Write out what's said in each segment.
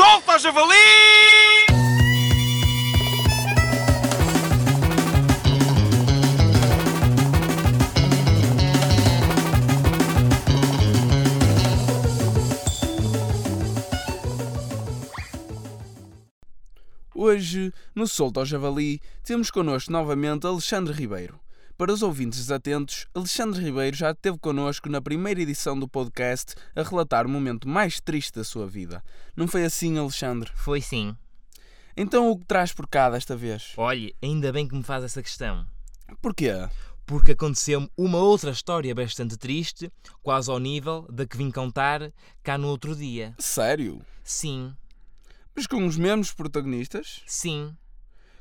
Solta, javali! Hoje, no Solto ao Javali, temos connosco novamente Alexandre Ribeiro. Para os ouvintes atentos, Alexandre Ribeiro já esteve connosco na primeira edição do podcast a relatar o momento mais triste da sua vida. Não foi assim, Alexandre? Foi sim. Então o que traz por cá desta vez? Olhe, ainda bem que me faz essa questão. Porquê? Porque aconteceu-me uma outra história bastante triste, quase ao nível da que vim contar cá no outro dia. Sério? Sim, Mas com os mesmos protagonistas? sim.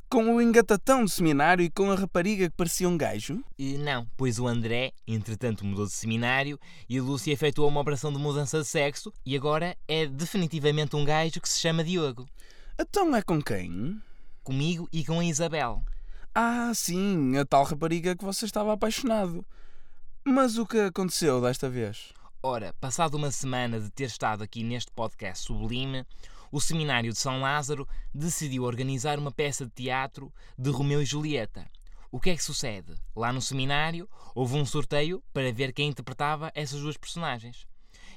Com o engatatão do seminário e com a rapariga que parecia um gajo? E não, pois o André, entretanto, mudou de seminário e a Lúcia efetuou uma operação de mudança de sexo e agora é definitivamente um gajo que se chama Diogo. Então é com quem? Comigo e com a Isabel. Ah, sim, a tal rapariga que você estava apaixonado. Mas o que aconteceu desta vez? Ora, passado uma semana de ter estado aqui neste podcast sublime, o Seminário de São Lázaro decidiu organizar uma peça de teatro de Romeu e Julieta. O que é que sucede? Lá no seminário houve um sorteio para ver quem interpretava essas duas personagens.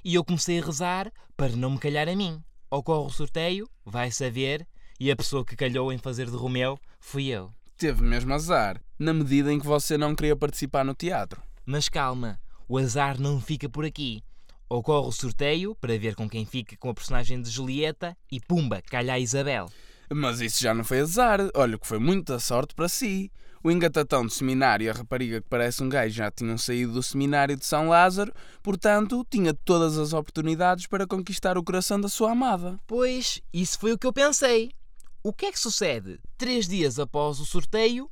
E eu comecei a rezar para não me calhar a mim. Ocorre o sorteio, vai saber, e a pessoa que calhou em fazer de Romeu fui eu. Teve mesmo azar, na medida em que você não queria participar no teatro. Mas calma, o azar não fica por aqui. Ocorre o sorteio para ver com quem fica com a personagem de Julieta e pumba, calha a Isabel. Mas isso já não foi azar, olha que foi muita sorte para si. O engatatão do seminário e a rapariga que parece um gajo já tinham saído do seminário de São Lázaro, portanto, tinha todas as oportunidades para conquistar o coração da sua amada. Pois, isso foi o que eu pensei. O que é que sucede? Três dias após o sorteio,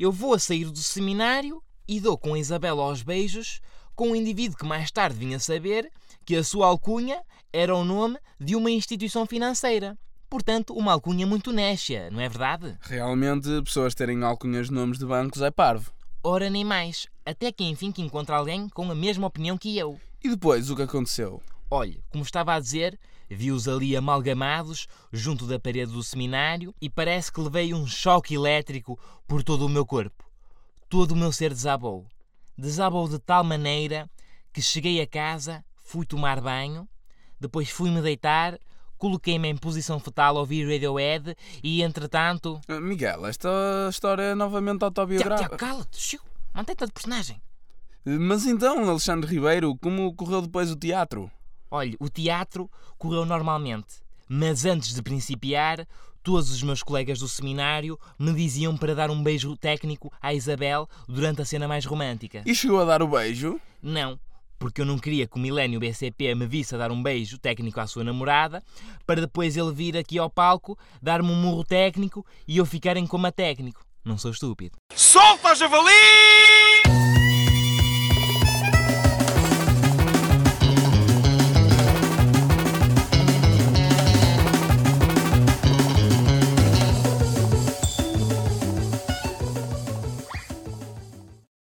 eu vou a sair do seminário e dou com a Isabel aos beijos com um indivíduo que mais tarde vinha saber que a sua alcunha era o nome de uma instituição financeira. Portanto, uma alcunha muito nécia, não é verdade? Realmente, pessoas terem alcunhas de nomes de bancos é parvo. Ora nem mais, até que enfim que encontra alguém com a mesma opinião que eu. E depois, o que aconteceu? Olhe, como estava a dizer, vi-os ali amalgamados junto da parede do seminário e parece que levei um choque elétrico por todo o meu corpo. Todo o meu ser desabou. Desabou de tal maneira que cheguei a casa, fui tomar banho, depois fui-me deitar, coloquei-me em posição fetal a ouvir Radiohead e, entretanto... Ah, Miguel, esta história é novamente autobiográfica. Tiago, cala-te, chiu, mantém-te de personagem. Mas então, Alexandre Ribeiro, como correu depois o teatro? Olhe, o teatro correu normalmente, mas antes de principiar, todos os meus colegas do seminário me diziam para dar um beijo técnico à Isabel durante a cena mais romântica. E chegou a dar o beijo? Não, porque eu não queria que o Milênio BCP me visse a dar um beijo técnico à sua namorada, para depois ele vir aqui ao palco, dar-me um murro técnico e eu ficar em coma técnico. Não sou estúpido. Solta, javali!